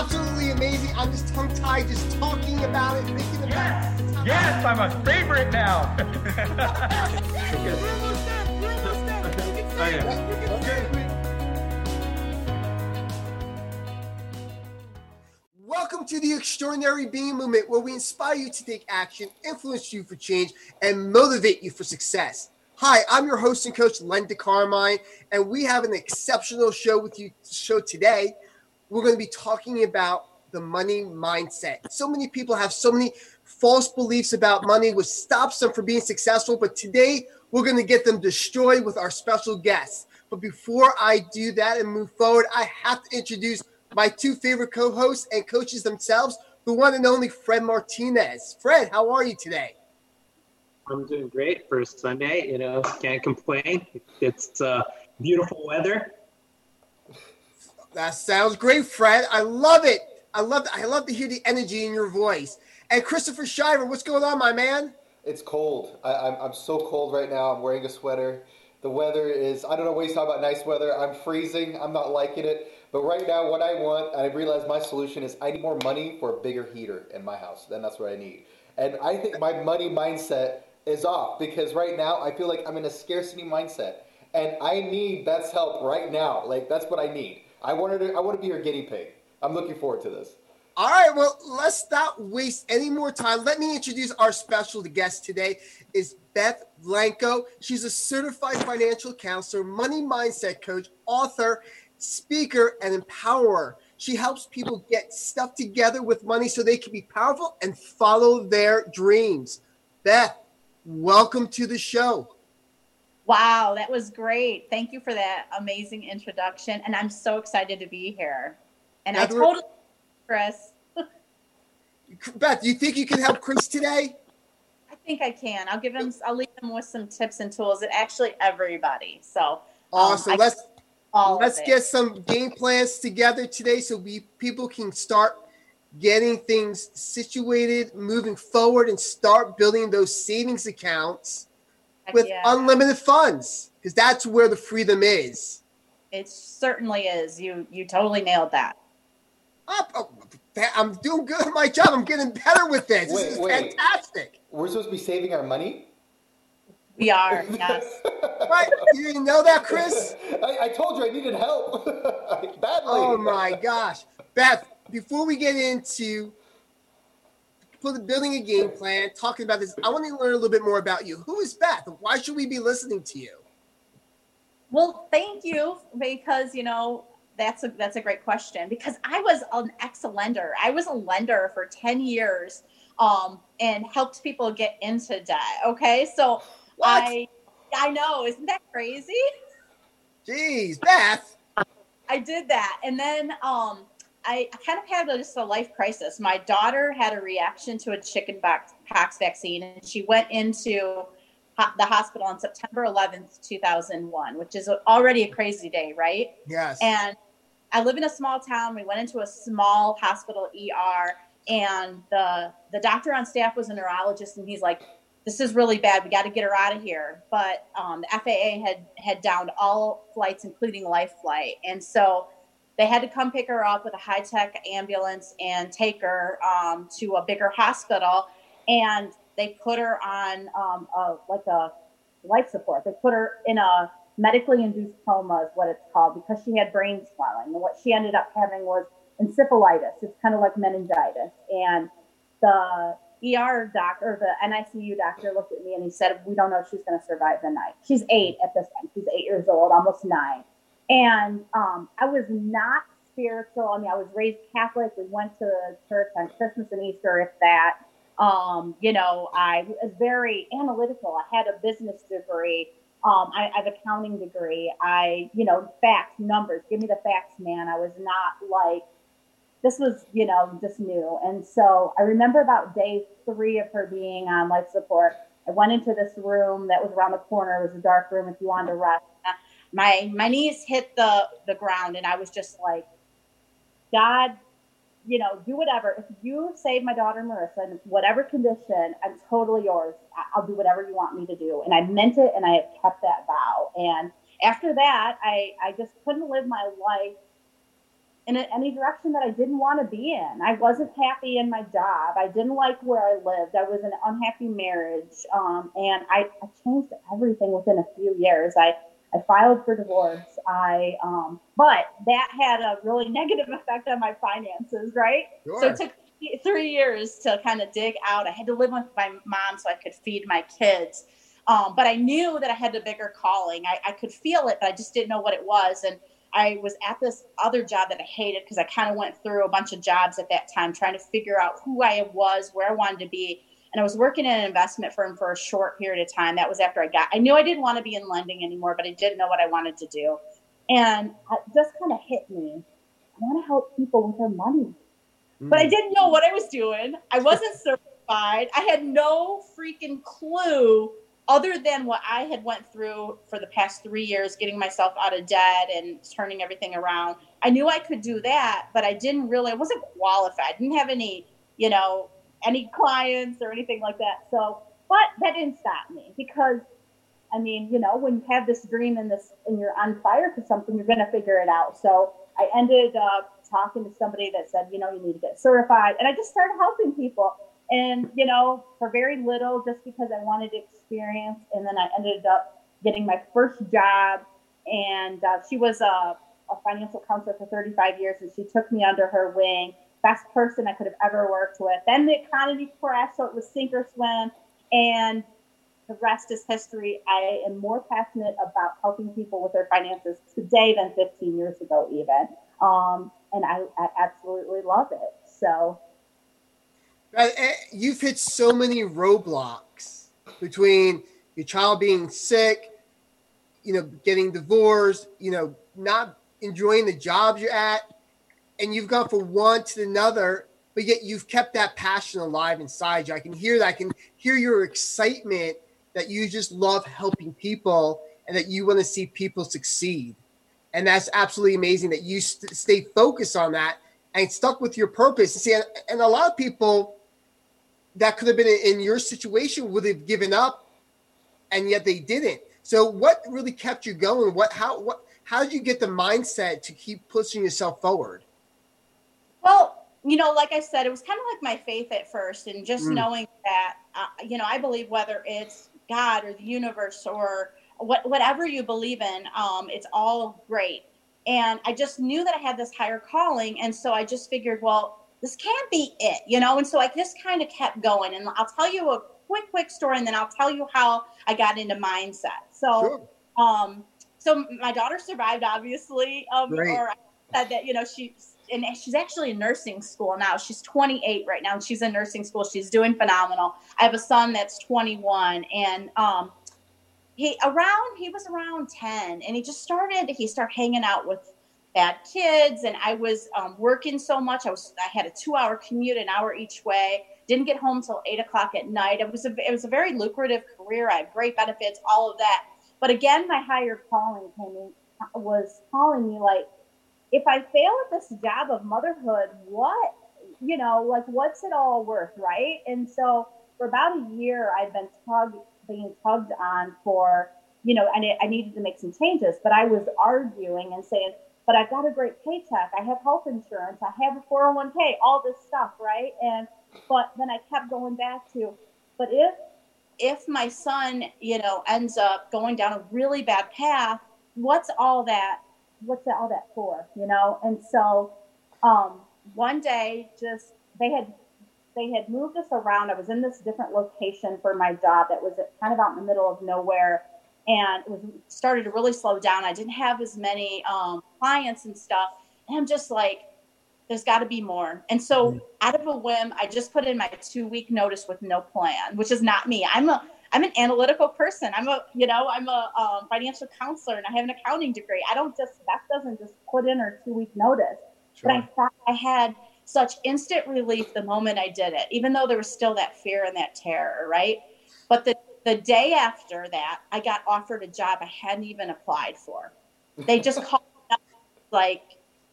absolutely amazing. I'm just tongue tied just talking about it, thinking about yes. it. Yes, I'm a favorite now. Welcome to the Extraordinary Being Movement, where we inspire you to take action, influence you for change, and motivate you for success. Hi, I'm your host and coach, Len Carmine, and we have an exceptional show with you show today. We're going to be talking about the money mindset. So many people have so many false beliefs about money, which stops them from being successful. But today, we're going to get them destroyed with our special guests. But before I do that and move forward, I have to introduce my two favorite co hosts and coaches themselves, the one and only Fred Martinez. Fred, how are you today? I'm doing great for Sunday. You know, can't complain. It's uh, beautiful weather. That sounds great, Fred. I love it. I love I love to hear the energy in your voice. And Christopher Shiver, what's going on, my man? It's cold. I, am I'm, I'm so cold right now. I'm wearing a sweater. The weather is, I don't know what he's talking about nice weather. I'm freezing. I'm not liking it. But right now, what I want, I realize my solution is I need more money for a bigger heater in my house. Then that's what I need. And I think my money mindset is off because right now I feel like I'm in a scarcity mindset. And I need Beth's help right now. Like, that's what I need. I wanted to, I want to be your guinea pig. I'm looking forward to this. All right, well, let's not waste any more time. Let me introduce our special guest today is Beth Blanco. She's a certified financial counselor, money mindset coach, author, speaker, and empowerer. She helps people get stuff together with money so they can be powerful and follow their dreams. Beth, welcome to the show. Wow, that was great. Thank you for that amazing introduction. And I'm so excited to be here. And I totally, Chris. Beth, do you think you can help Chris today? I think I can. I'll give him. I'll leave him with some tips and tools. And actually, everybody. So um, awesome. Um, let's let's get some game plans together today, so we people can start getting things situated, moving forward, and start building those savings accounts with yeah. unlimited funds, because that's where the freedom is. It certainly is. You you totally nailed that. Oh, I'm doing good at my job. I'm getting better with this. Wait, this is wait. fantastic. We're supposed to be saving our money? We are, yes. right? You didn't know that, Chris? I, I told you I needed help badly. Oh my gosh. Beth, before we get into building a game plan, talking about this, I want to learn a little bit more about you. Who is Beth? Why should we be listening to you? Well, thank you because, you know, that's a that's a great question because I was an ex lender. I was a lender for 10 years um, and helped people get into debt. Okay. So what? I I know, isn't that crazy? Jeez, Beth. I did that. And then um I, kind of had a, just a life crisis. My daughter had a reaction to a chicken pox vaccine, and she went into the hospital on September 11th, 2001, which is already a crazy day, right? Yes. And I live in a small town. We went into a small hospital ER, and the the doctor on staff was a neurologist, and he's like, "This is really bad. We got to get her out of here." But um, the FAA had had downed all flights, including life flight, and so they had to come pick her up with a high tech ambulance and take her um, to a bigger hospital, and they put her on um, a, like a life support. They put her in a medically induced coma is what it's called because she had brain swelling. And what she ended up having was encephalitis. It's kind of like meningitis. And the ER doctor, or the NICU doctor looked at me and he said, We don't know if she's going to survive the night. She's eight at this time. She's eight years old, almost nine. And um, I was not spiritual. I mean, I was raised Catholic. We went to church on Christmas and Easter, if that. Um, you know, I was very analytical. I had a business degree. Um, I, I have accounting degree. I, you know, facts, numbers. Give me the facts, man. I was not like this was, you know, just new. And so I remember about day three of her being on life support. I went into this room that was around the corner. It was a dark room if you wanted to rest. My my knees hit the the ground, and I was just like, God, you know, do whatever. If you save my daughter Marissa in whatever condition, I'm totally yours. I'll do whatever you want me to do. And I meant it and I have kept that vow. And after that, I, I just couldn't live my life in any direction that I didn't want to be in. I wasn't happy in my job. I didn't like where I lived. I was in an unhappy marriage. Um, and I, I, changed everything within a few years. I, I filed for divorce. I, um, but that had a really negative effect on my finances, right? Sure. So it took three years to kind of dig out. I had to live with my mom so I could feed my kids. Um, but I knew that I had a bigger calling. I, I could feel it, but I just didn't know what it was. And I was at this other job that I hated because I kind of went through a bunch of jobs at that time trying to figure out who I was, where I wanted to be. And I was working in an investment firm for a short period of time. That was after I got, I knew I didn't want to be in lending anymore, but I didn't know what I wanted to do. And it just kind of hit me. I want to help people with their money. Mm. But I mm. didn't know what I was doing. I wasn't certified. I had no freaking clue other than what I had went through for the past three years, getting myself out of debt and turning everything around, I knew I could do that, but I didn't really, I wasn't qualified. I didn't have any, you know, any clients or anything like that. So, but that didn't stop me because, I mean, you know, when you have this dream and this, and you're on fire for something, you're going to figure it out. So I ended up talking to somebody that said, you know, you need to get certified, and I just started helping people. And you know for very little just because i wanted experience. And then i ended up getting my first job. And uh, she was a, a, financial counselor for 35 years and she took me under her wing best person i could have ever worked with. Then the economy crashed so it was sink or swim. And the rest is history. I am more passionate about helping people with their finances today than 15 years ago even. Um, and I, I absolutely love it. So Eh, you've hit so many roadblocks between your child being sick, you know, getting divorced, you know, not enjoying the jobs you're at, and you've gone from one to another, but yet you've kept that passion alive inside you. I can hear that. I can hear your excitement that you just love helping people and that you want to see people succeed. And that's absolutely amazing that you st- stay focused on that and stuck with your purpose. See, and a lot of people that could have been in your situation would have given up and yet they didn't so what really kept you going what how what how did you get the mindset to keep pushing yourself forward well you know like i said it was kind of like my faith at first and just mm. knowing that uh, you know i believe whether it's god or the universe or what, whatever you believe in um, it's all great and i just knew that i had this higher calling and so i just figured well this can't be it, you know? And so I just kind of kept going. And I'll tell you a quick, quick story, and then I'll tell you how I got into mindset. So, sure. um, so my daughter survived, obviously, um, or I said that, you know, she, and she's actually in nursing school now. She's 28 right now, and she's in nursing school. She's doing phenomenal. I have a son that's 21, and um, he around he was around 10, and he just started. He started hanging out with bad kids and i was um, working so much i was i had a two hour commute an hour each way didn't get home till eight o'clock at night it was a it was a very lucrative career i had great benefits all of that but again my higher calling came in, was calling me like if i fail at this job of motherhood what you know like what's it all worth right and so for about a year i've been tugged being tugged on for you know and I needed to make some changes but i was arguing and saying but I've got a great paycheck. I have health insurance. I have a 401k, all this stuff, right? And but then I kept going back to, but if if my son, you know, ends up going down a really bad path, what's all that? What's that, all that for? You know? And so um, one day, just they had they had moved us around. I was in this different location for my job that was kind of out in the middle of nowhere and it was started to really slow down. I didn't have as many um, clients and stuff, and I'm just like, there's got to be more. And so, mm-hmm. out of a whim, I just put in my two week notice with no plan, which is not me. I'm a I'm an analytical person. I'm a you know I'm a um, financial counselor and I have an accounting degree. I don't just that doesn't just put in a two week notice. Sure. But I thought I had such instant relief the moment I did it, even though there was still that fear and that terror, right? But the the day after that, I got offered a job I hadn't even applied for. They just called up like,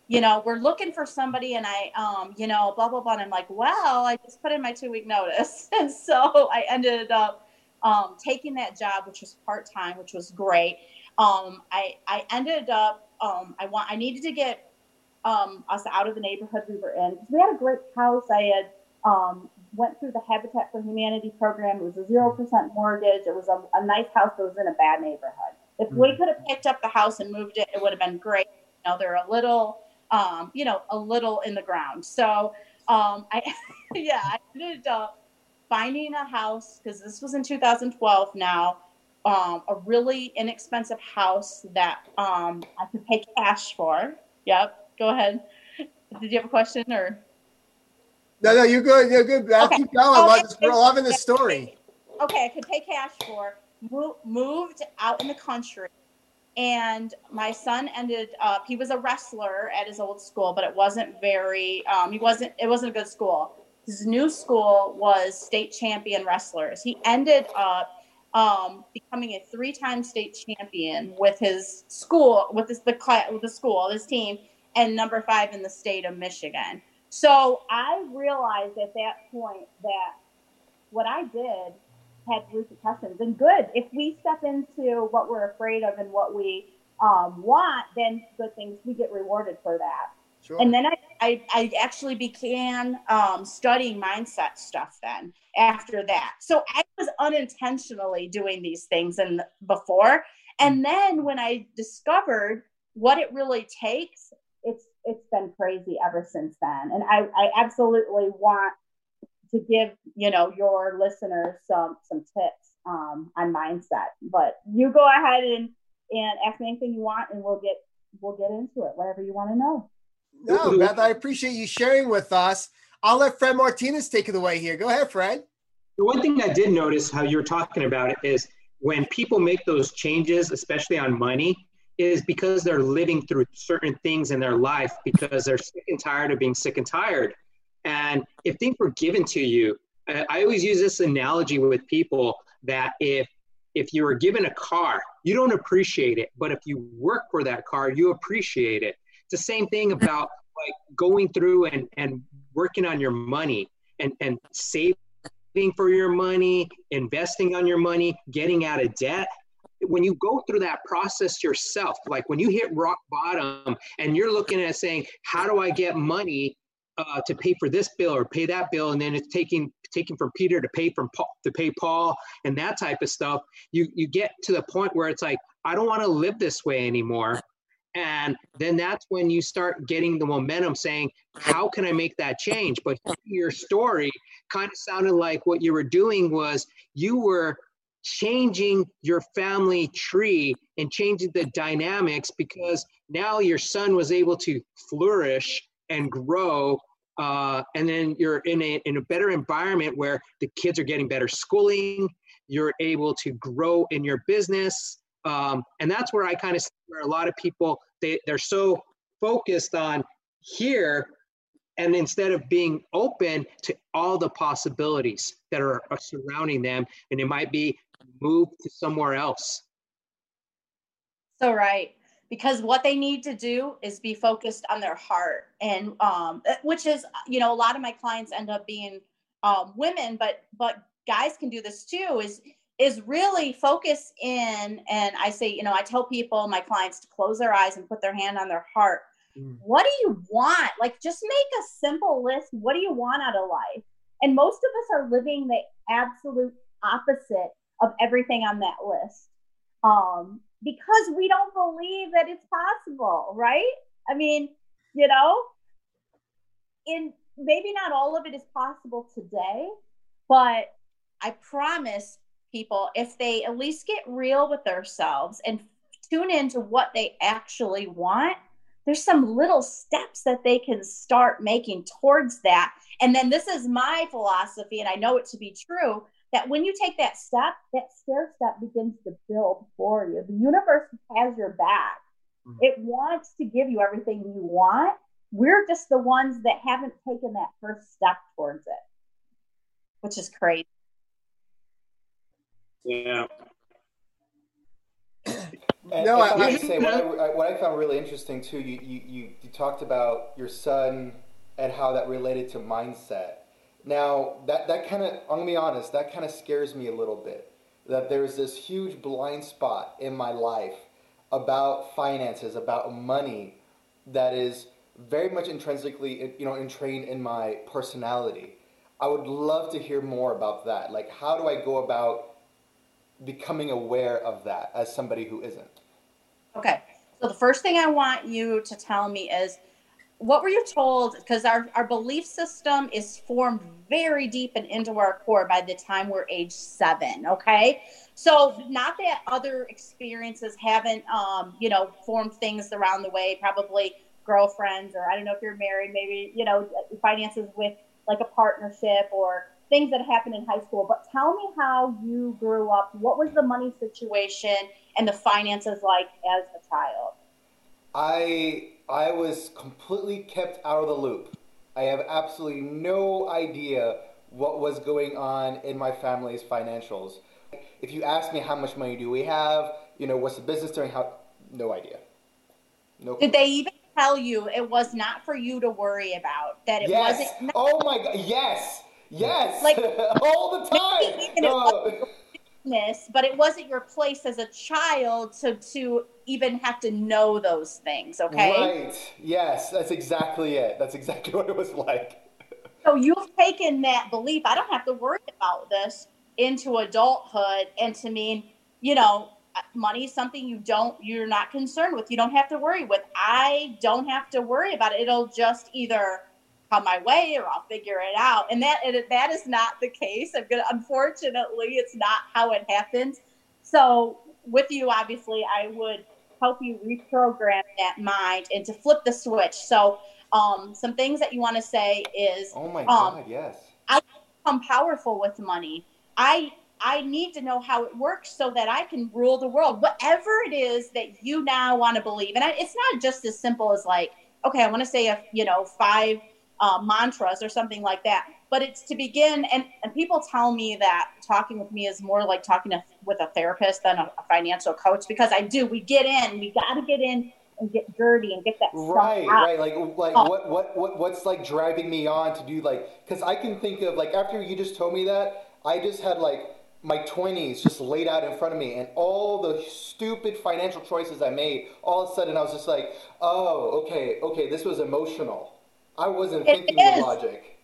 you know, we're looking for somebody, and I, um, you know, blah blah blah. And I'm like, well, I just put in my two week notice, and so I ended up um, taking that job, which was part time, which was great. Um, I I ended up um, I want I needed to get um, us out of the neighborhood we were in. We had a great house. I had um, went through the Habitat for Humanity program. It was a zero percent mortgage. It was a, a, nice house that was in a bad neighborhood. If mm-hmm. we could have picked up the house and moved it, it would have been great. You know, they're a little, um, you know, a little in the ground. So um, I, yeah, I ended up finding a house because this was in 2012 now. Um, a really inexpensive house that um, I could pay cash for. Yep. Go ahead. Did you have a question or? No, no, you're good. You're good. I'll okay. keep going. Okay. We're loving the story. Okay, I could pay cash for. Moved out in the country, and my son ended up. He was a wrestler at his old school, but it wasn't very. Um, he wasn't. It wasn't a good school. His new school was state champion wrestlers. He ended up um, becoming a three-time state champion with his school, with his, the class, with the school, his team, and number five in the state of Michigan. So I realized at that point that what I did had repercussions. And good, if we step into what we're afraid of and what we um, want, then good things, we get rewarded for that. Sure. And then I, I, I actually began um, studying mindset stuff then after that. So I was unintentionally doing these things and before. And then when I discovered what it really takes, it's it's been crazy ever since then. And I, I absolutely want to give you know your listeners some some tips um, on mindset. But you go ahead and and ask me anything you want, and we'll get we'll get into it. Whatever you want to know. No, Beth, I appreciate you sharing with us. I'll let Fred Martinez take it away here. Go ahead, Fred. The one thing I did notice how you're talking about it is when people make those changes, especially on money, is because they're living through certain things in their life because they're sick and tired of being sick and tired. And if things were given to you, I always use this analogy with people that if if you were given a car, you don't appreciate it, but if you work for that car, you appreciate it. It's the same thing about like going through and, and working on your money and, and saving for your money, investing on your money, getting out of debt when you go through that process yourself, like when you hit rock bottom and you're looking at saying, how do I get money uh, to pay for this bill or pay that bill, and then it's taking taking from Peter to pay from Paul, to pay Paul and that type of stuff. You you get to the point where it's like, I don't want to live this way anymore. And then that's when you start getting the momentum saying, how can I make that change? But your story kind of sounded like what you were doing was you were changing your family tree and changing the dynamics because now your son was able to flourish and grow uh, and then you're in a, in a better environment where the kids are getting better schooling you're able to grow in your business um, and that's where i kind of see where a lot of people they, they're so focused on here and instead of being open to all the possibilities that are, are surrounding them and it might be moved to somewhere else. So right. Because what they need to do is be focused on their heart, and um, which is, you know, a lot of my clients end up being um, women, but but guys can do this too. Is is really focus in, and I say, you know, I tell people, my clients, to close their eyes and put their hand on their heart. Mm. What do you want? Like, just make a simple list. What do you want out of life? And most of us are living the absolute opposite of everything on that list um, because we don't believe that it's possible, right? I mean, you know, in maybe not all of it is possible today, but I promise people if they at least get real with themselves and tune into what they actually want, there's some little steps that they can start making towards that. And then this is my philosophy, and I know it to be true that when you take that step, that stair step begins to build for you. The universe has your back. Mm-hmm. It wants to give you everything you want. We're just the ones that haven't taken that first step towards it, which is crazy. Yeah. And no, I, I say what I, what I, found really interesting too. You, you you you talked about your son and how that related to mindset now, that, that kind of, I'm going to be honest, that kind of scares me a little bit. That there's this huge blind spot in my life about finances, about money, that is very much intrinsically, you know, entrained in my personality. I would love to hear more about that. Like, how do I go about becoming aware of that as somebody who isn't? Okay. So the first thing I want you to tell me is what were you told? Because our, our belief system is formed very deep and into our core by the time we're age seven. Okay. So not that other experiences haven't, um, you know, formed things around the way, probably girlfriends, or I don't know if you're married, maybe, you know, finances with like a partnership or things that happened in high school. But tell me how you grew up. What was the money situation and the finances like as a child? I I was completely kept out of the loop. I have absolutely no idea what was going on in my family's financials. If you ask me how much money do we have, you know, what's the business doing, how no idea. No Did they even tell you it was not for you to worry about? That it yes. wasn't Oh my god, yes. Yes. Like all the time. No business, but it wasn't your place as a child to to even have to know those things. Okay. Right. Yes, that's exactly it. That's exactly what it was like. so you've taken that belief. I don't have to worry about this into adulthood, and to mean, you know, uh, money is something you don't you're not concerned with. You don't have to worry with. I don't have to worry about it. It'll just either come my way or I'll figure it out. And that it, that is not the case. I'm gonna, unfortunately, it's not how it happens. So with you, obviously, I would help you reprogram that mind and to flip the switch. So um, some things that you want to say is, oh my um, god, yes, I become powerful with money. I I need to know how it works so that I can rule the world. Whatever it is that you now want to believe, and I, it's not just as simple as like, okay, I want to say a you know five uh, mantras or something like that. But it's to begin, and, and people tell me that talking with me is more like talking to, with a therapist than a, a financial coach because I do. We get in, we got to get in and get dirty and get that right right like like oh. what, what what what's like driving me on to do like because i can think of like after you just told me that i just had like my 20s just laid out in front of me and all the stupid financial choices i made all of a sudden i was just like oh okay okay this was emotional I wasn't thinking with logic.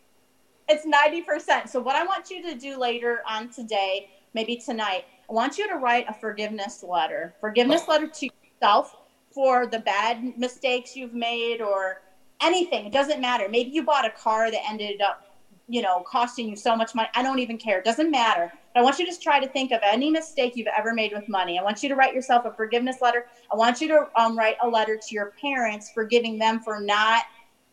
It's 90%. So, what I want you to do later on today, maybe tonight, I want you to write a forgiveness letter. Forgiveness letter to yourself for the bad mistakes you've made or anything. It doesn't matter. Maybe you bought a car that ended up, you know, costing you so much money. I don't even care. It doesn't matter. But I want you to just try to think of any mistake you've ever made with money. I want you to write yourself a forgiveness letter. I want you to um, write a letter to your parents, forgiving them for not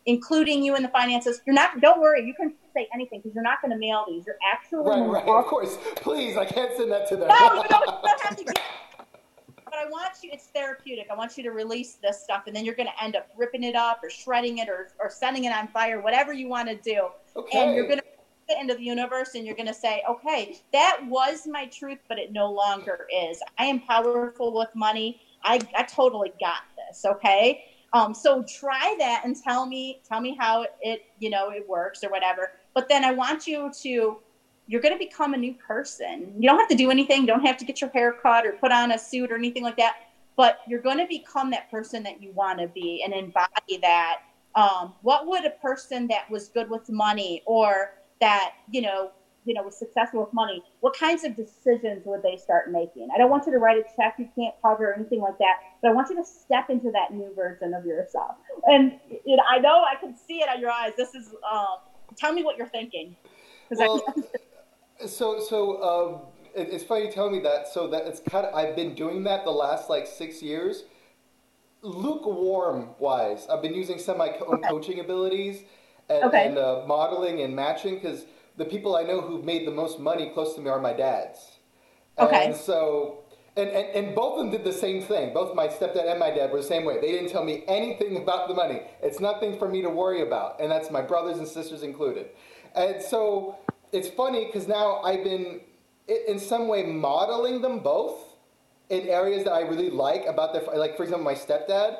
including you in the finances. You're not. Don't worry. You can say anything because you're not going to mail these. You're actually right. Right. Of course. Please, I can't send that to them. No, you don't, you don't have to. Get, but I want you. It's therapeutic. I want you to release this stuff, and then you're going to end up ripping it up or shredding it or or setting it on fire, whatever you want to do. Okay. And you're going to it into the universe and you're going to say, okay, that was my truth, but it no longer is. I am powerful with money. I, I totally got this. Okay. Um, so try that and tell me tell me how it you know it works or whatever. But then I want you to you're going to become a new person. You don't have to do anything. You don't have to get your hair cut or put on a suit or anything like that. But you're going to become that person that you want to be and embody that. Um, what would a person that was good with money or that you know you know was successful with money what kinds of decisions would they start making? I don't want you to write a check you can't cover or anything like that but i want you to step into that new version of yourself. And you know i know i can see it on your eyes. This is um, tell me what you're thinking. Well, so so um, it, it's funny you tell me that. So that it's kind of i've been doing that the last like six years. Lukewarm wise i've been using some of my co- okay. coaching abilities and, okay. and uh, modeling and matching because the people I know who've made the most money close to me are my dads. Okay. And so, and, and, and both of them did the same thing. Both my stepdad and my dad were the same way. They didn't tell me anything about the money. It's nothing for me to worry about. And that's my brothers and sisters included. And so it's funny because now I've been, in some way, modeling them both in areas that I really like about their, like for example, my stepdad,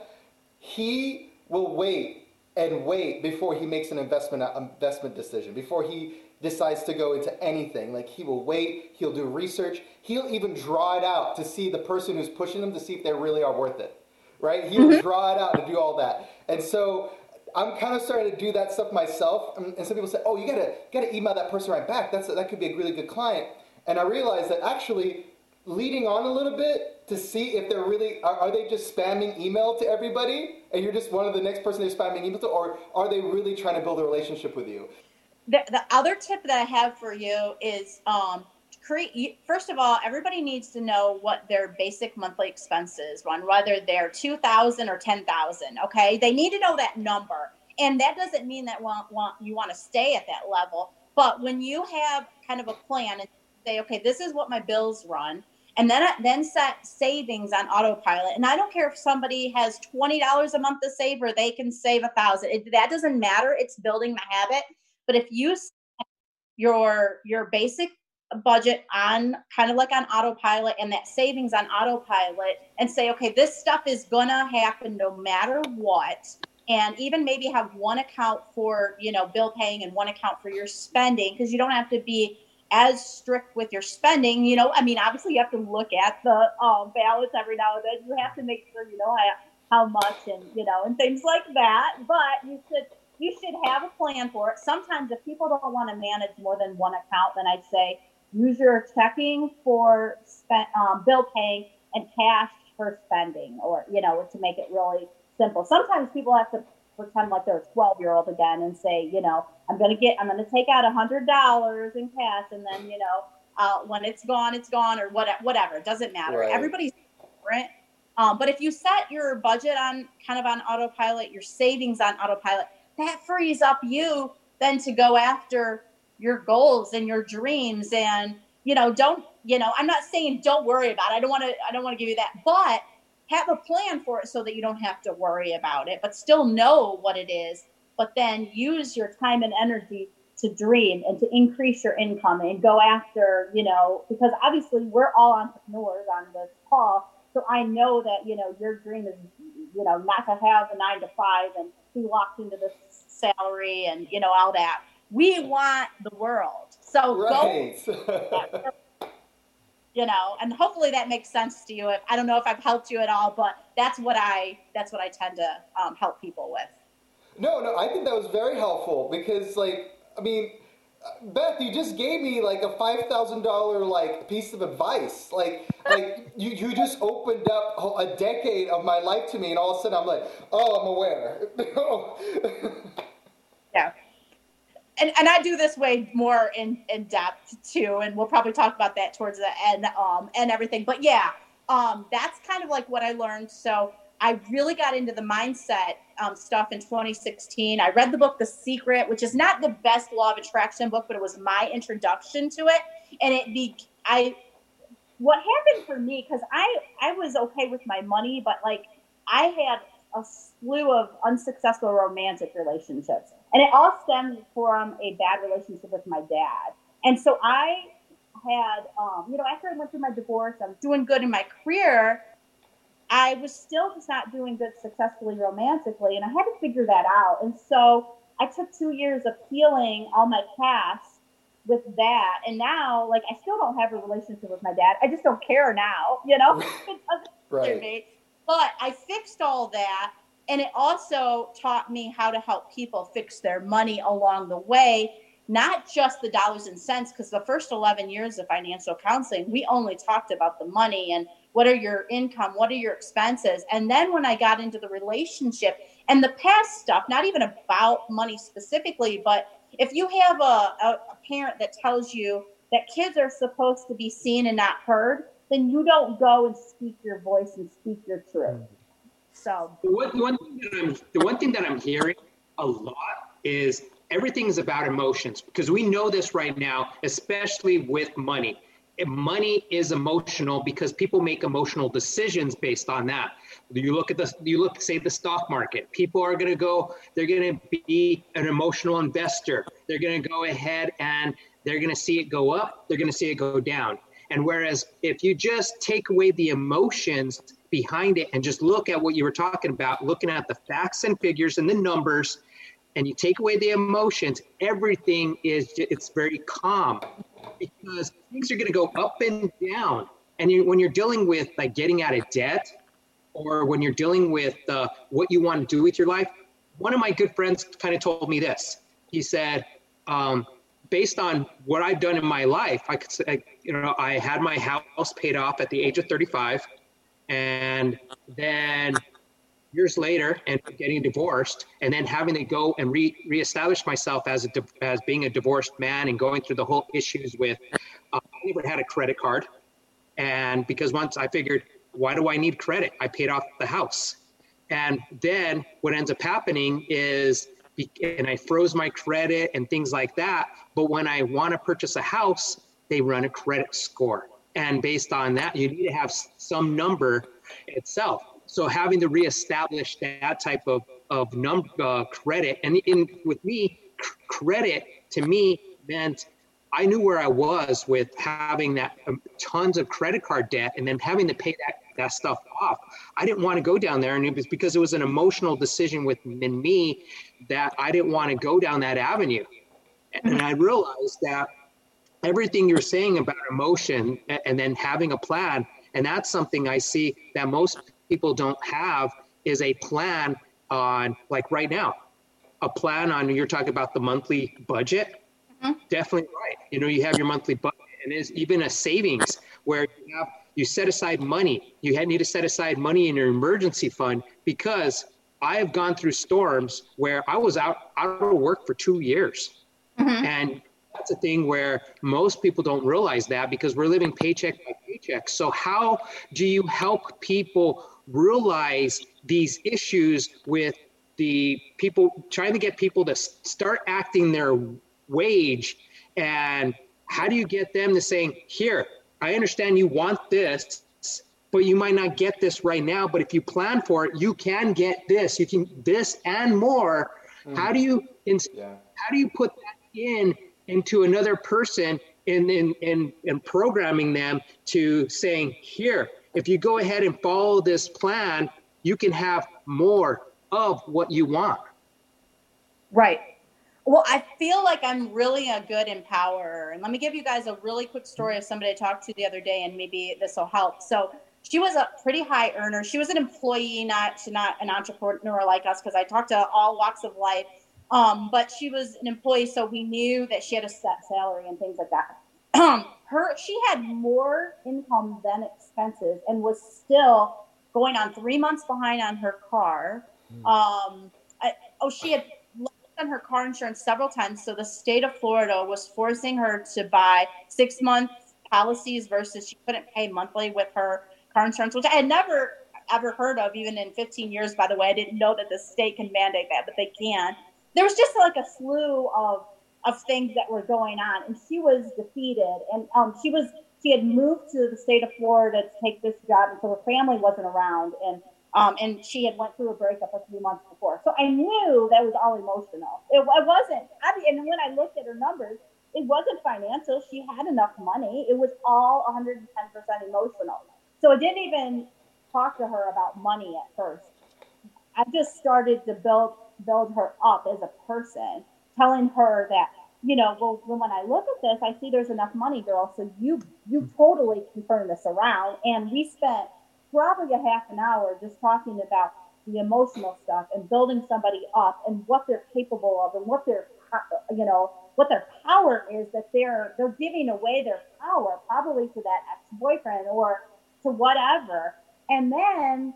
he will wait and wait before he makes an investment uh, investment decision, before he decides to go into anything. Like he will wait, he'll do research, he'll even draw it out to see the person who's pushing them to see if they really are worth it. Right? He'll mm-hmm. draw it out to do all that. And so I'm kind of starting to do that stuff myself. And some people say, "Oh, you gotta gotta email that person right back. That's a, that could be a really good client." And I realized that actually leading on a little bit to see if they're really are, are, they just spamming email to everybody and you're just one of the next person they're spamming email to or are they really trying to build a relationship with you the, the other tip that i have for you is um, create first of all everybody needs to know what their basic monthly expenses run whether they're 2000 or 10000 okay they need to know that number and that doesn't mean that want, want, you want to stay at that level but when you have kind of a plan and say okay this is what my bills run and then then set savings on autopilot. And I don't care if somebody has twenty dollars a month to save or they can save a thousand. That doesn't matter. It's building the habit. But if you your your basic budget on kind of like on autopilot and that savings on autopilot and say okay this stuff is gonna happen no matter what and even maybe have one account for you know bill paying and one account for your spending because you don't have to be as strict with your spending. You know, I mean, obviously you have to look at the um, balance every now and then. You have to make sure you know how, how much and you know and things like that. But you should you should have a plan for it. Sometimes if people don't want to manage more than one account, then I'd say use your checking for spent um, bill paying and cash for spending, or you know, to make it really simple. Sometimes people have to pretend like they're a 12 year old again and say, you know, I'm going to get, I'm going to take out a hundred dollars in cash. And then, you know, uh, when it's gone, it's gone or what, whatever. It doesn't matter. Right. Everybody's different. Um, but if you set your budget on kind of on autopilot, your savings on autopilot, that frees up you then to go after your goals and your dreams. And, you know, don't, you know, I'm not saying don't worry about it. I don't want to, I don't want to give you that, but have a plan for it so that you don't have to worry about it, but still know what it is. But then use your time and energy to dream and to increase your income and go after, you know, because obviously we're all entrepreneurs on this call. So I know that, you know, your dream is, you know, not to have a nine to five and be locked into this salary and, you know, all that. We want the world. So right. go you know and hopefully that makes sense to you i don't know if i've helped you at all but that's what i that's what i tend to um, help people with no no i think that was very helpful because like i mean Beth, you just gave me like a five thousand dollar like piece of advice. Like, like you, you just opened up a decade of my life to me, and all of a sudden I'm like, oh, I'm aware. yeah and, and I do this way more in, in depth too, and we'll probably talk about that towards the end um, and everything. But yeah, um, that's kind of like what I learned. So I really got into the mindset um, stuff in 2016. I read the book The Secret, which is not the best law of attraction book, but it was my introduction to it. And it be I what happened for me because I I was okay with my money, but like I had a slew of unsuccessful romantic relationships. And it all stemmed from a bad relationship with my dad. And so I had, um, you know, after I went through my divorce, I was doing good in my career. I was still just not doing good successfully romantically, and I had to figure that out. And so I took two years of healing all my past with that. And now, like, I still don't have a relationship with my dad. I just don't care now, you know? it doesn't right. me. But I fixed all that and it also taught me how to help people fix their money along the way, not just the dollars and cents, because the first 11 years of financial counseling, we only talked about the money and what are your income, what are your expenses. And then when I got into the relationship and the past stuff, not even about money specifically, but if you have a, a, a parent that tells you that kids are supposed to be seen and not heard, then you don't go and speak your voice and speak your truth. Mm-hmm so the one, one thing that I'm the one thing that I'm hearing a lot is everything is about emotions because we know this right now, especially with money. Money is emotional because people make emotional decisions based on that. You look at the you look say the stock market. People are going to go. They're going to be an emotional investor. They're going to go ahead and they're going to see it go up. They're going to see it go down. And whereas if you just take away the emotions behind it and just look at what you were talking about, looking at the facts and figures and the numbers, and you take away the emotions, everything is it's very calm because things are going to go up and down. And you, when you're dealing with like getting out of debt, or when you're dealing with uh, what you want to do with your life, one of my good friends kind of told me this. He said, um, based on what I've done in my life, I could say, you know, I had my house paid off at the age of 35, and then years later, and getting divorced, and then having to go and re reestablish myself as a as being a divorced man, and going through the whole issues with, uh, I never had a credit card, and because once I figured, why do I need credit? I paid off the house, and then what ends up happening is and I froze my credit and things like that. But when I want to purchase a house, they run a credit score. And based on that, you need to have some number itself. So having to reestablish that type of, of num- uh, credit, and in, with me, credit to me meant I knew where I was with having that um, tons of credit card debt and then having to pay that that stuff off. I didn't want to go down there, and it was because it was an emotional decision within me that I didn't want to go down that avenue. And I realized that everything you're saying about emotion and then having a plan, and that's something I see that most people don't have is a plan on like right now, a plan on you're talking about the monthly budget. Mm-hmm. Definitely right. You know, you have your monthly budget and there's even a savings where you have you set aside money. You need to set aside money in your emergency fund because I have gone through storms where I was out out of work for two years, mm-hmm. and that's a thing where most people don't realize that because we're living paycheck by paycheck. So how do you help people realize these issues with the people trying to get people to start acting their wage and how do you get them to saying here I understand you want this, but you might not get this right now. But if you plan for it, you can get this. You can this and more. Mm. How do you yeah. how do you put that in into another person in in, in in programming them to saying here, if you go ahead and follow this plan, you can have more of what you want. Right. Well, I feel like I'm really a good empowerer. And let me give you guys a really quick story of somebody I talked to the other day, and maybe this will help. So she was a pretty high earner. She was an employee, not not an entrepreneur like us, because I talked to all walks of life. Um, but she was an employee, so we knew that she had a set salary and things like that. Her, she had more income than expenses, and was still going on three months behind on her car. Hmm. Um, I, oh, she had lost on her car insurance several times. So the state of Florida was forcing her to buy six month policies versus she couldn't pay monthly with her car insurance, which I had never ever heard of, even in 15 years, by the way. I didn't know that the state can mandate that, but they can. There was just like a slew of of things that were going on, and she was defeated. And um, she was she had moved to the state of Florida to take this job, and so her family wasn't around, and um, and she had went through a breakup a few months before. So I knew that was all emotional. It, it wasn't, I mean, and when I looked at her numbers, it wasn't financial. She had enough money. It was all 110% emotional. So I didn't even talk to her about money at first. I just started to build build her up as a person, telling her that, you know, well, when I look at this, I see there's enough money, girl. So you you totally can turn this around. And we spent probably a half an hour just talking about the emotional stuff and building somebody up and what they're capable of and what their uh, you know what their power is that they're they're giving away their power probably to that ex-boyfriend or to whatever and then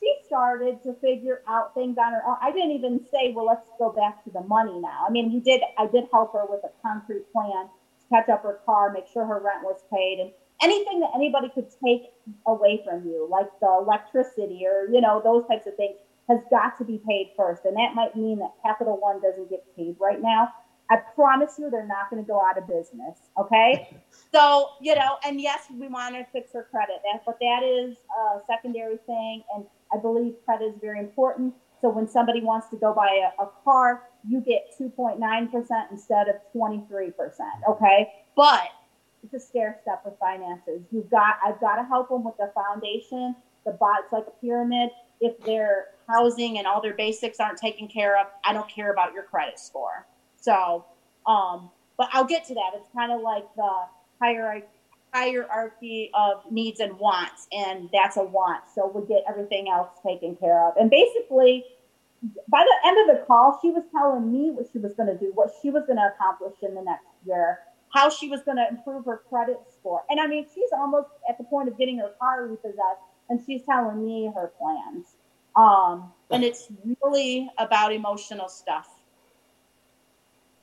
she started to figure out things on her own i didn't even say well let's go back to the money now i mean we did i did help her with a concrete plan to catch up her car make sure her rent was paid and anything that anybody could take away from you, like the electricity or, you know, those types of things, has got to be paid first. And that might mean that Capital One doesn't get paid right now. I promise you they're not going to go out of business. Okay. so, you know, and yes, we want to fix her credit. That, but that is a secondary thing. And I believe credit is very important. So when somebody wants to go buy a, a car, you get 2.9% instead of 23%. Okay. But it's a stair step with finances. You've got I've got to help them with the foundation. The bot's like a pyramid. If their housing and all their basics aren't taken care of, I don't care about your credit score. So, um, but I'll get to that. It's kind of like the hierarchy hierarchy of needs and wants, and that's a want. So we get everything else taken care of. And basically, by the end of the call, she was telling me what she was going to do, what she was going to accomplish in the next year, how she was going to improve her credit score. And I mean, she's almost at the point of getting her car repossessed, and she's telling me her plans. Um, and it's really about emotional stuff.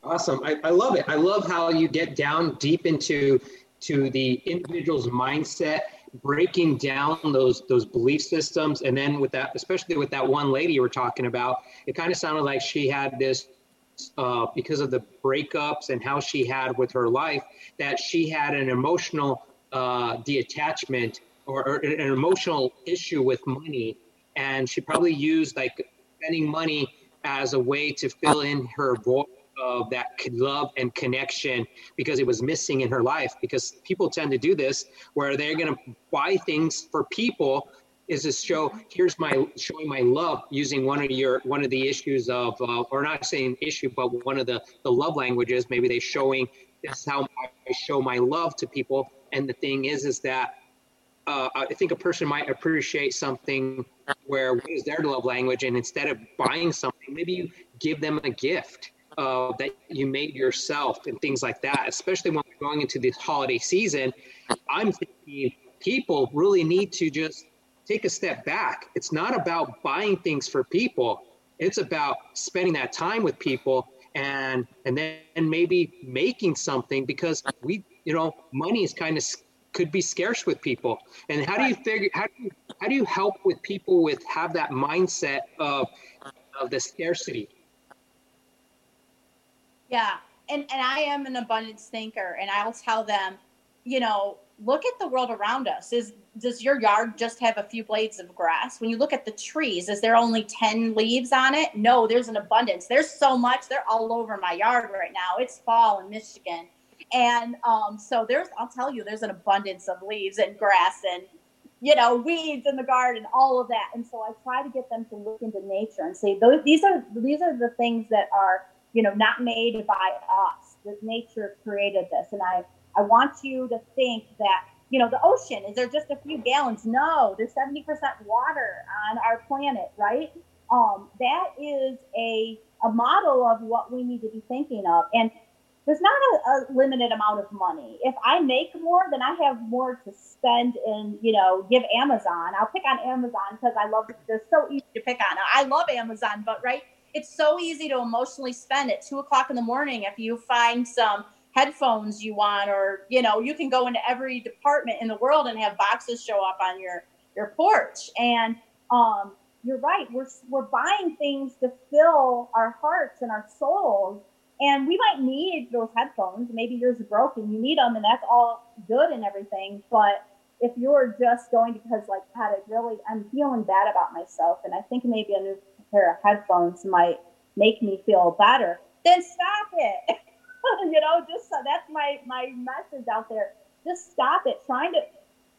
Awesome. I, I love it. I love how you get down deep into to the individual's mindset breaking down those those belief systems. And then with that especially with that one lady were talking about it kind of sounded like she had this uh, because of the breakups and how she had with her life that she had an emotional uh, detachment or, or an emotional issue with money. And she probably used like spending money as a way to fill in her void of that love and connection because it was missing in her life because people tend to do this where they're going to buy things for people is to show here's my showing my love using one of your one of the issues of uh, or not saying issue but one of the the love languages. Maybe they showing this is how i show my love to people. And the thing is is that uh, I think a person might appreciate something where what is their love language, and instead of buying something, maybe you give them a gift uh, that you made yourself and things like that, especially when we're going into this holiday season. I'm thinking people really need to just take a step back. It's not about buying things for people. It's about spending that time with people and and then and maybe making something because we you know money is kind of could be scarce with people. And how do you figure how do you how do you help with people with have that mindset of of the scarcity? Yeah. And and I am an abundance thinker and I'll tell them, you know, look at the world around us. Is does your yard just have a few blades of grass? When you look at the trees, is there only 10 leaves on it? No, there's an abundance. There's so much. They're all over my yard right now. It's fall in Michigan. And um, so there's I'll tell you, there's an abundance of leaves and grass and you know, weeds in the garden, all of that. And so I try to get them to look into nature and say, these are these are the things that are you know, not made by us. That nature created this. And I, I want you to think that, you know, the ocean, is there just a few gallons? No, there's 70% water on our planet, right? Um, that is a, a model of what we need to be thinking of. And there's not a, a, limited amount of money. If I make more, then I have more to spend and, you know, give Amazon. I'll pick on Amazon because I love, they're so easy to pick on. I love Amazon, but right, it's so easy to emotionally spend at two o'clock in the morning if you find some headphones you want or you know you can go into every department in the world and have boxes show up on your your porch. And um you're right we're we're buying things to fill our hearts and our souls. And we might need those headphones. Maybe yours are broken. You need them and that's all good and everything. But if you're just going because like god i really i'm feeling bad about myself and i think maybe a new pair of headphones might make me feel better, then stop it. you know, just so that's my my message out there. Just stop it. Trying to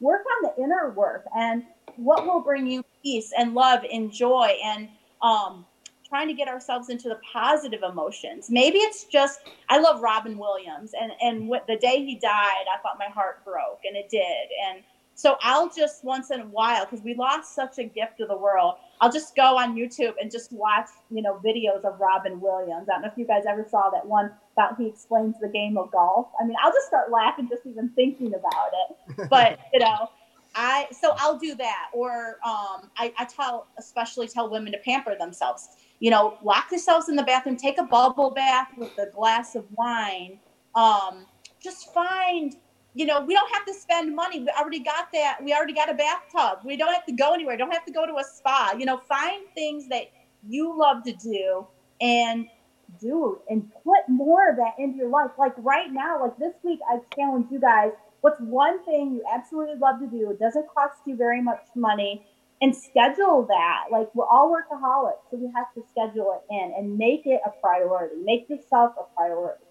work on the inner work and what will bring you peace and love and joy and um, trying to get ourselves into the positive emotions. Maybe it's just I love Robin Williams and and what, the day he died, I thought my heart broke and it did and so I'll just once in a while, because we lost such a gift to the world, I'll just go on YouTube and just watch, you know, videos of Robin Williams. I don't know if you guys ever saw that one about he explains the game of golf. I mean, I'll just start laughing just even thinking about it. But you know, I so I'll do that, or um, I, I tell especially tell women to pamper themselves. You know, lock yourselves in the bathroom, take a bubble bath with a glass of wine. Um, just find you know, we don't have to spend money. We already got that. We already got a bathtub. We don't have to go anywhere. Don't have to go to a spa. You know, find things that you love to do and do and put more of that into your life. Like right now, like this week, I challenge you guys. What's one thing you absolutely love to do? It doesn't cost you very much money and schedule that. Like we're all workaholics, so we have to schedule it in and make it a priority. Make yourself a priority.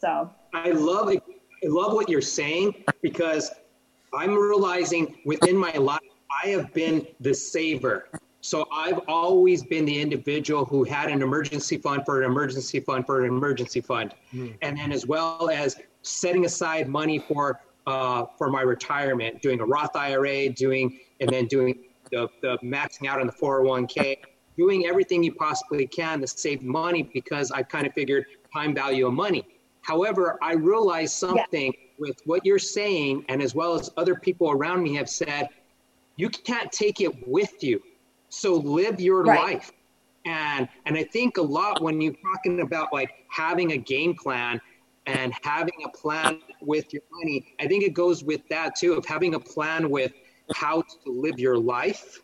So I love it love what you're saying because I'm realizing within my life, I have been the saver. So I've always been the individual who had an emergency fund for an emergency fund for an emergency fund, mm. and then as well as setting aside money for uh, for my retirement, doing a Roth IRA, doing and then doing the, the maxing out on the 401k, doing everything you possibly can to save money because I kind of figured time value of money. However, I realized something yeah. with what you're saying, and as well as other people around me have said, you can't take it with you. So live your right. life. And and I think a lot when you're talking about like having a game plan and having a plan with your money, I think it goes with that too of having a plan with how to live your life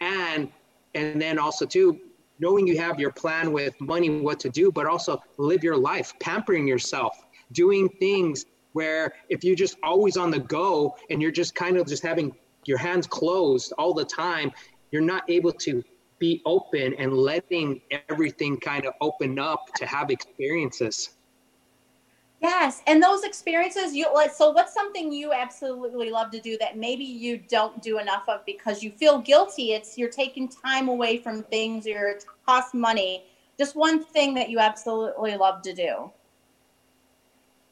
and and then also too knowing you have your plan with money what to do but also live your life pampering yourself doing things where if you're just always on the go and you're just kind of just having your hands closed all the time you're not able to be open and letting everything kind of open up to have experiences Yes, and those experiences you like so what's something you absolutely love to do that maybe you don't do enough of because you feel guilty. It's you're taking time away from things, you're it costs money. Just one thing that you absolutely love to do.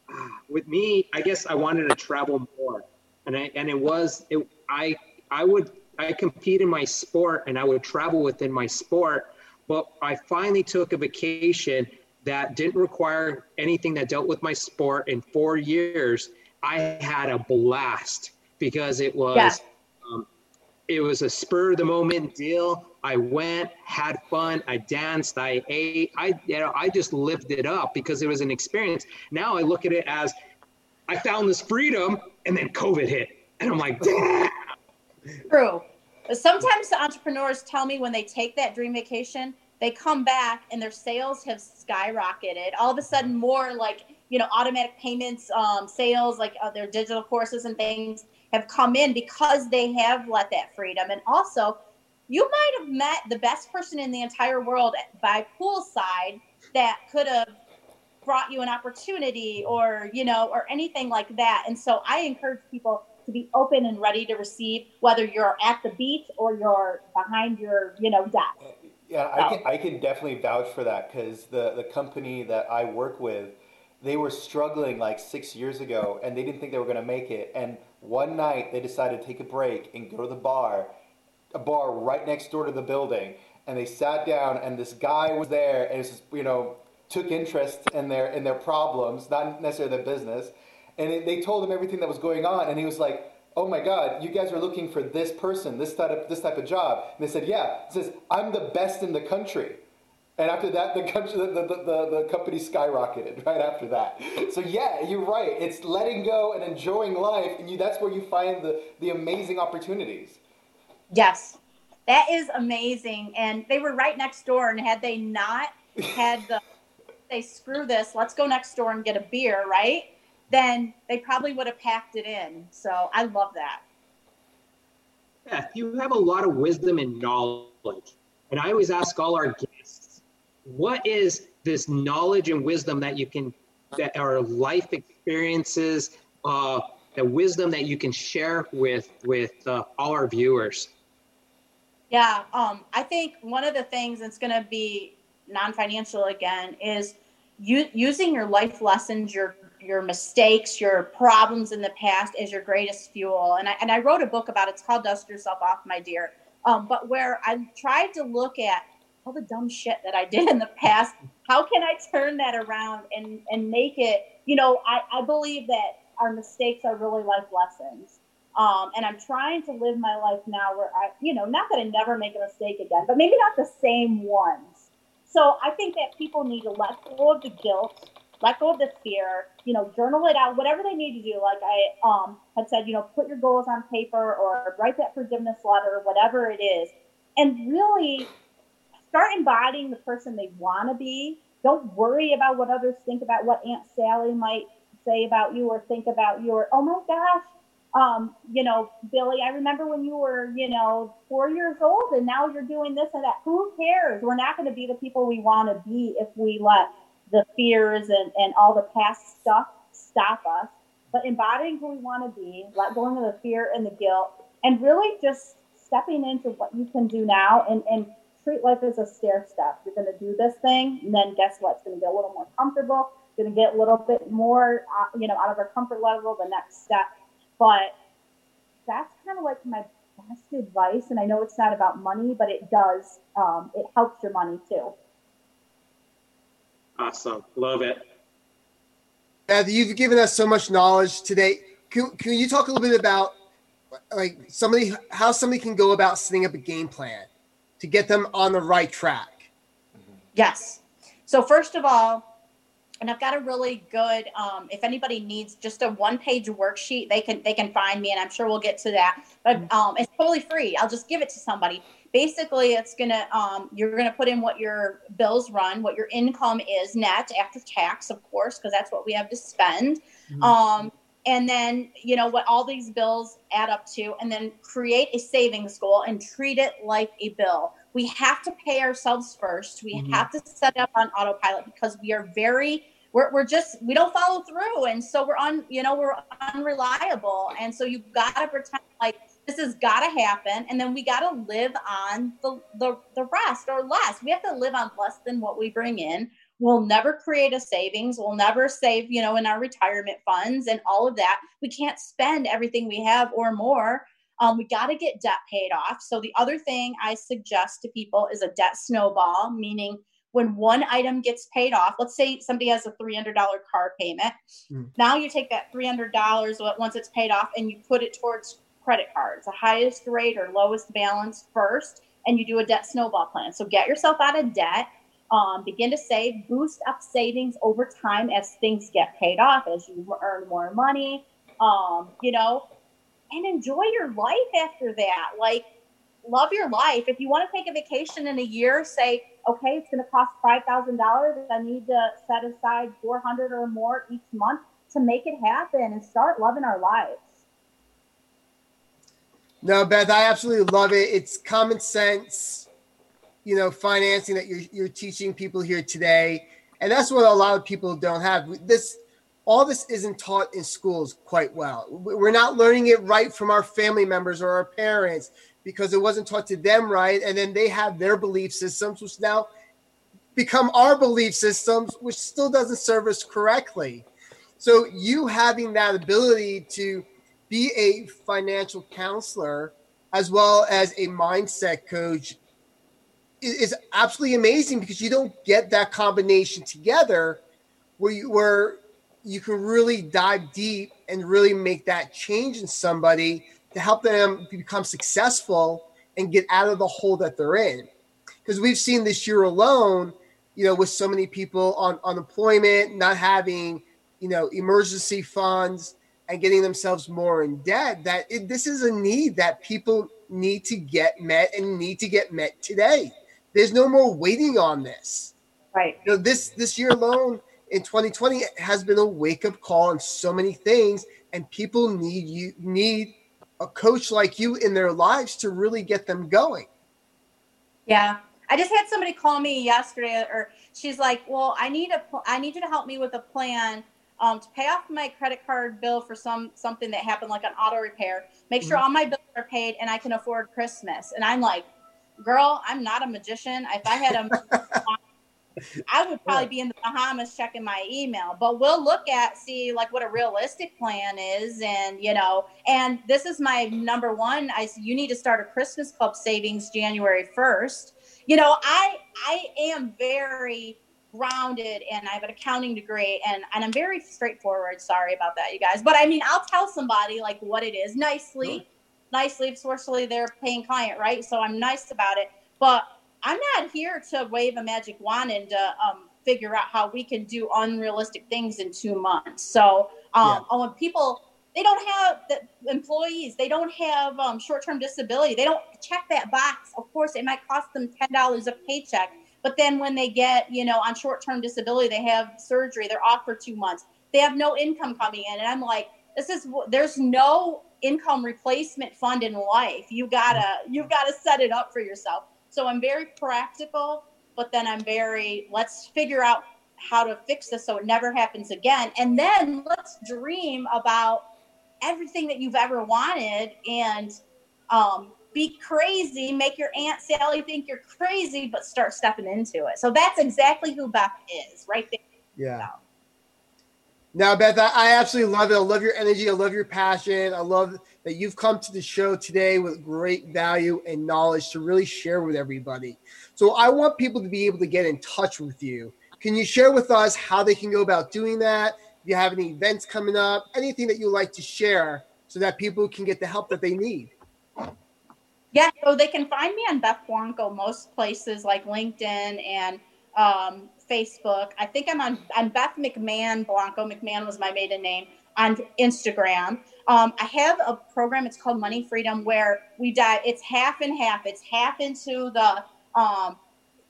With me, I guess I wanted to travel more. And I and it was it I I would I compete in my sport and I would travel within my sport, but I finally took a vacation that didn't require anything that dealt with my sport in four years, I had a blast because it was yeah. um, it was a spur of the moment deal. I went, had fun, I danced, I ate, I you know I just lived it up because it was an experience. Now I look at it as I found this freedom, and then COVID hit, and I'm like, damn. True. Sometimes the entrepreneurs tell me when they take that dream vacation, they come back and their sales have skyrocketed. All of a sudden, more like you know automatic payments, um, sales, like uh, their digital courses and things have come in because they have let that freedom. And also, you might have met the best person in the entire world by poolside that could have brought you an opportunity or you know or anything like that. And so I encourage people to be open and ready to receive whether you're at the beach or you're behind your you know desk yeah, I can, I can definitely vouch for that because the, the company that I work with, they were struggling like six years ago and they didn't think they were going to make it. And one night they decided to take a break and go to the bar, a bar right next door to the building. And they sat down and this guy was there and just, you know, took interest in their, in their problems, not necessarily their business. And it, they told him everything that was going on. And he was like, oh my God, you guys are looking for this person, this type of, this type of job. And they said, yeah. It says, I'm the best in the country. And after that, the, country, the, the, the, the company skyrocketed right after that. So yeah, you're right. It's letting go and enjoying life. And you, that's where you find the, the amazing opportunities. Yes, that is amazing. And they were right next door. And had they not had the, they screw this, let's go next door and get a beer, right? Then they probably would have packed it in. So I love that. Yeah, you have a lot of wisdom and knowledge. And I always ask all our guests, what is this knowledge and wisdom that you can, that are life experiences, uh, the wisdom that you can share with with uh, all our viewers? Yeah, um, I think one of the things that's going to be non-financial again is you, using your life lessons, your your mistakes, your problems in the past as your greatest fuel. And I, and I wrote a book about it. It's called Dust Yourself Off, My Dear. Um, but where I tried to look at all the dumb shit that I did in the past, how can I turn that around and, and make it, you know, I, I believe that our mistakes are really life lessons. Um, and I'm trying to live my life now where I, you know, not that I never make a mistake again, but maybe not the same ones. So I think that people need to let go of the guilt let go of the fear, you know, journal it out, whatever they need to do. Like I um, had said, you know, put your goals on paper or write that forgiveness letter, whatever it is, and really start embodying the person they want to be. Don't worry about what others think about what Aunt Sally might say about you or think about you or, oh my gosh, um, you know, Billy, I remember when you were, you know, four years old and now you're doing this and that. Who cares? We're not going to be the people we want to be if we let the fears and, and all the past stuff stop us, but embodying who we want to be, let going of the fear and the guilt, and really just stepping into what you can do now and, and treat life as a stair step. You're going to do this thing, and then guess what? It's going to get a little more comfortable. Going to get a little bit more, uh, you know, out of our comfort level, the next step. But that's kind of like my best advice. And I know it's not about money, but it does, um, it helps your money too. Awesome. Love it. Beth, you've given us so much knowledge today. Can, can you talk a little bit about like somebody how somebody can go about setting up a game plan to get them on the right track? Yes. So first of all, and I've got a really good. Um, if anybody needs just a one-page worksheet, they can they can find me, and I'm sure we'll get to that. But mm-hmm. um, it's totally free. I'll just give it to somebody. Basically, it's gonna um, you're gonna put in what your bills run, what your income is net after tax, of course, because that's what we have to spend. Mm-hmm. Um, and then you know what all these bills add up to, and then create a savings goal and treat it like a bill we have to pay ourselves first. We mm-hmm. have to set up on autopilot because we are very we're, we're just we don't follow through and so we're on you know we're unreliable and so you've gotta pretend like this has gotta happen and then we gotta live on the, the the rest or less we have to live on less than what we bring in we'll never create a savings we'll never save you know in our retirement funds and all of that we can't spend everything we have or more um, we got to get debt paid off. So the other thing I suggest to people is a debt snowball, meaning when one item gets paid off, let's say somebody has a $300 car payment. Mm. Now you take that $300 once it's paid off and you put it towards credit cards, the highest rate or lowest balance first, and you do a debt snowball plan. So get yourself out of debt. Um, begin to save, boost up savings over time as things get paid off, as you earn more money. Um, you know, and enjoy your life after that. Like, love your life. If you want to take a vacation in a year, say, okay, it's going to cost five thousand dollars. I need to set aside four hundred or more each month to make it happen and start loving our lives. No, Beth, I absolutely love it. It's common sense, you know, financing that you're you're teaching people here today, and that's what a lot of people don't have. This all this isn't taught in schools quite well. We're not learning it right from our family members or our parents because it wasn't taught to them right. And then they have their belief systems, which now become our belief systems, which still doesn't serve us correctly. So, you having that ability to be a financial counselor as well as a mindset coach is absolutely amazing because you don't get that combination together where you where you can really dive deep and really make that change in somebody to help them become successful and get out of the hole that they're in. Because we've seen this year alone, you know, with so many people on unemployment, not having, you know, emergency funds and getting themselves more in debt, that it, this is a need that people need to get met and need to get met today. There's no more waiting on this. Right. You know, this this year alone, in 2020 has been a wake up call on so many things, and people need you need a coach like you in their lives to really get them going. Yeah, I just had somebody call me yesterday, or she's like, "Well, I need a, I need you to help me with a plan um, to pay off my credit card bill for some something that happened, like an auto repair. Make sure mm-hmm. all my bills are paid, and I can afford Christmas." And I'm like, "Girl, I'm not a magician. If I had a I would probably be in the Bahamas checking my email, but we'll look at see like what a realistic plan is, and you know, and this is my number one. I you need to start a Christmas club savings January first. You know, I I am very grounded and I have an accounting degree and and I'm very straightforward. Sorry about that, you guys, but I mean, I'll tell somebody like what it is nicely, nicely. Fortunately, they're paying client, right? So I'm nice about it, but I'm not here to wave a magic wand and to um, figure out how we can do unrealistic things in two months. So um, yeah. when people they don't have the employees, they don't have um, short-term disability, they don't check that box. Of course, it might cost them ten dollars a paycheck, but then when they get you know on short-term disability, they have surgery, they're off for two months, they have no income coming in, and I'm like, this is there's no income replacement fund in life. You gotta you've got to set it up for yourself. So I'm very practical, but then I'm very, let's figure out how to fix this so it never happens again. And then let's dream about everything that you've ever wanted and um, be crazy, make your Aunt Sally think you're crazy, but start stepping into it. So that's exactly who Beth is right there. Yeah. Now, Beth, I, absolutely love it. I love your energy. I love your passion. I love that you've come to the show today with great value and knowledge to really share with everybody. So I want people to be able to get in touch with you. Can you share with us how they can go about doing that? If you have any events coming up, anything that you like to share so that people can get the help that they need. Yeah, so they can find me on Beth Blanco most places like LinkedIn and um, Facebook. I think I'm on on Beth McMahon Blanco. McMahon was my maiden name on Instagram. Um, I have a program. It's called Money Freedom, where we dive. It's half and half. It's half into the um,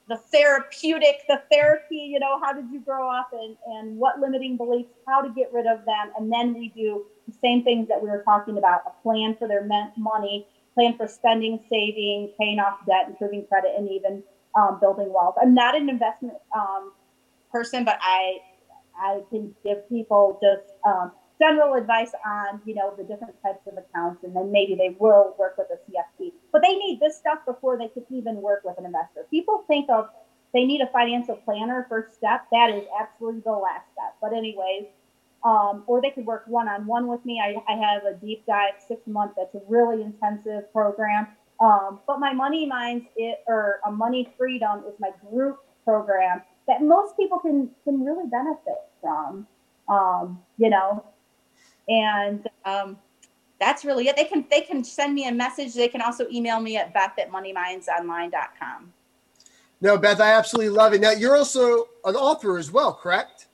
the therapeutic, the therapy. You know, how did you grow up, and and what limiting beliefs, how to get rid of them, and then we do the same things that we were talking about: a plan for their money plan for spending, saving, paying off debt, improving credit, and even um, building wealth. I'm not an investment um, person, but I I can give people just um, general advice on you know the different types of accounts, and then maybe they will work with a CFP. But they need this stuff before they can even work with an investor. People think of they need a financial planner first step. That is absolutely the last step. But anyways, um, or they could work one on one with me. I, I, have a deep dive six month that's a really intensive program. Um, but my Money Minds it or a Money Freedom is my group program that most people can can really benefit from. Um, you know, and um, that's really it. They can they can send me a message. They can also email me at beth at moneymindsonline.com. No, Beth, I absolutely love it. Now you're also an author as well, correct?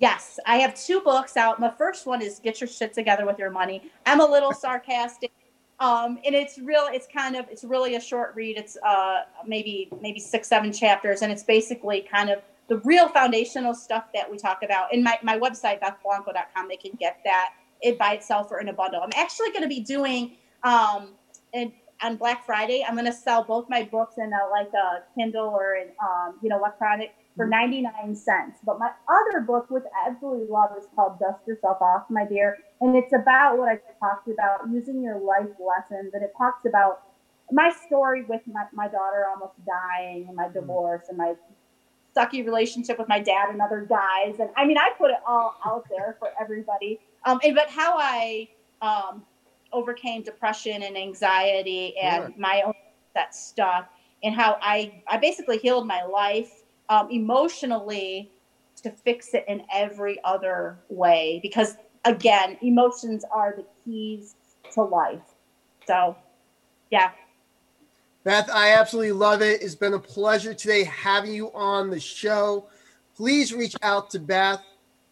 Yes, I have two books out. My first one is Get Your Shit Together with Your Money. I'm a little sarcastic. Um, and it's real it's kind of it's really a short read it's uh, maybe maybe six seven chapters and it's basically kind of the real foundational stuff that we talk about in my, my website bethblanco.com they can get that it by itself or in a bundle i'm actually going to be doing um, and on black friday i'm going to sell both my books in a, like a kindle or in um, you know electronic for 99 cents. But my other book, which I absolutely love, is called Dust Yourself Off, My Dear. And it's about what I talked about, using your life lessons. And it talks about my story with my, my daughter almost dying and my mm-hmm. divorce and my sucky relationship with my dad and other guys. And I mean, I put it all out there for everybody. Um, and, but how I um, overcame depression and anxiety and sure. my own that stuff and how I, I basically healed my life um, emotionally to fix it in every other way because again emotions are the keys to life. So yeah. Beth i absolutely love it. It's been a pleasure today having you on the show. Please reach out to beth.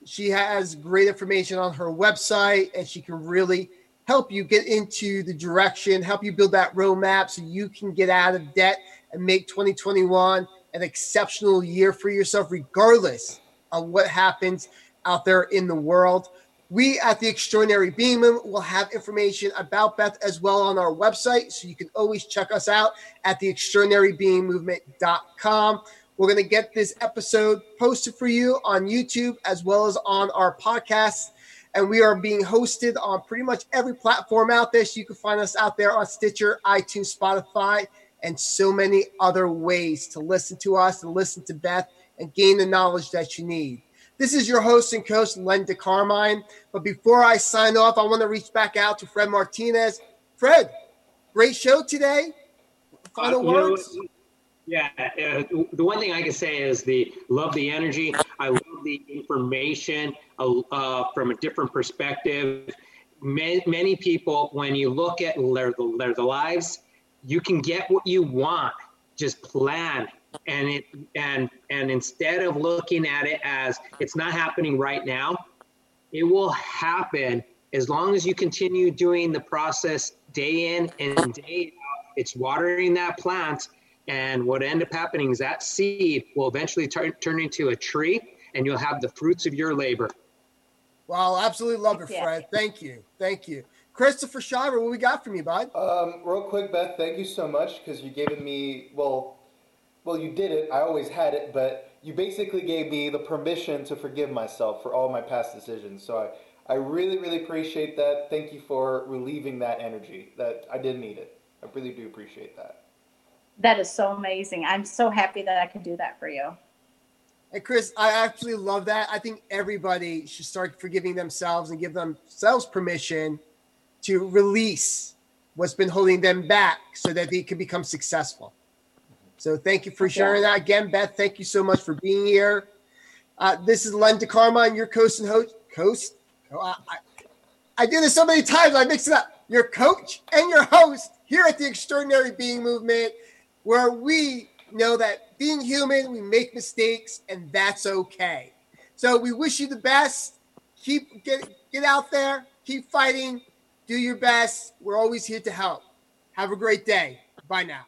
She has great information on her website and she can really help you get into the direction help you build that roadmap so you can get out of debt and make 2021 an exceptional year for yourself, regardless of what happens out there in the world. We at the Extraordinary Being Movement will have information about Beth as well on our website. So you can always check us out at the extraordinarybeingmovement.com. We're going to get this episode posted for you on YouTube as well as on our podcast. And we are being hosted on pretty much every platform out there. So you can find us out there on Stitcher, iTunes, Spotify, and so many other ways to listen to us, and listen to Beth, and gain the knowledge that you need. This is your host and coach, Len DeCarmine. But before I sign off, I want to reach back out to Fred Martinez. Fred, great show today. Final uh, words. Know, yeah, uh, the one thing I can say is the love the energy. I love the information uh, uh from a different perspective. Many, many people, when you look at their, their, their lives, you can get what you want. Just plan and it and and instead of looking at it as it's not happening right now, it will happen as long as you continue doing the process day in and day out. It's watering that plant, and what end up happening is that seed will eventually turn turn into a tree, and you'll have the fruits of your labor. Well, absolutely love it, Fred. Thank you, thank you. Christopher Shiver, what we got from you, bud? Um, real quick, Beth, thank you so much because you gave me well, well, you did it. I always had it, but you basically gave me the permission to forgive myself for all my past decisions. So I, I really, really appreciate that. Thank you for relieving that energy. That I did need it. I really do appreciate that. That is so amazing. I'm so happy that I could do that for you. And Chris, I absolutely love that. I think everybody should start forgiving themselves and give themselves permission to release what's been holding them back so that they can become successful. So thank you for sharing that. Again, Beth, thank you so much for being here. Uh, this is Len DeCarmine, your coach and host. Coast. Oh, I, I, I do this so many times, I mix it up. Your coach and your host here at the Extraordinary Being Movement, where we know that being human, we make mistakes, and that's okay. So we wish you the best. Keep get get out there, keep fighting, do your best. We're always here to help. Have a great day. Bye now.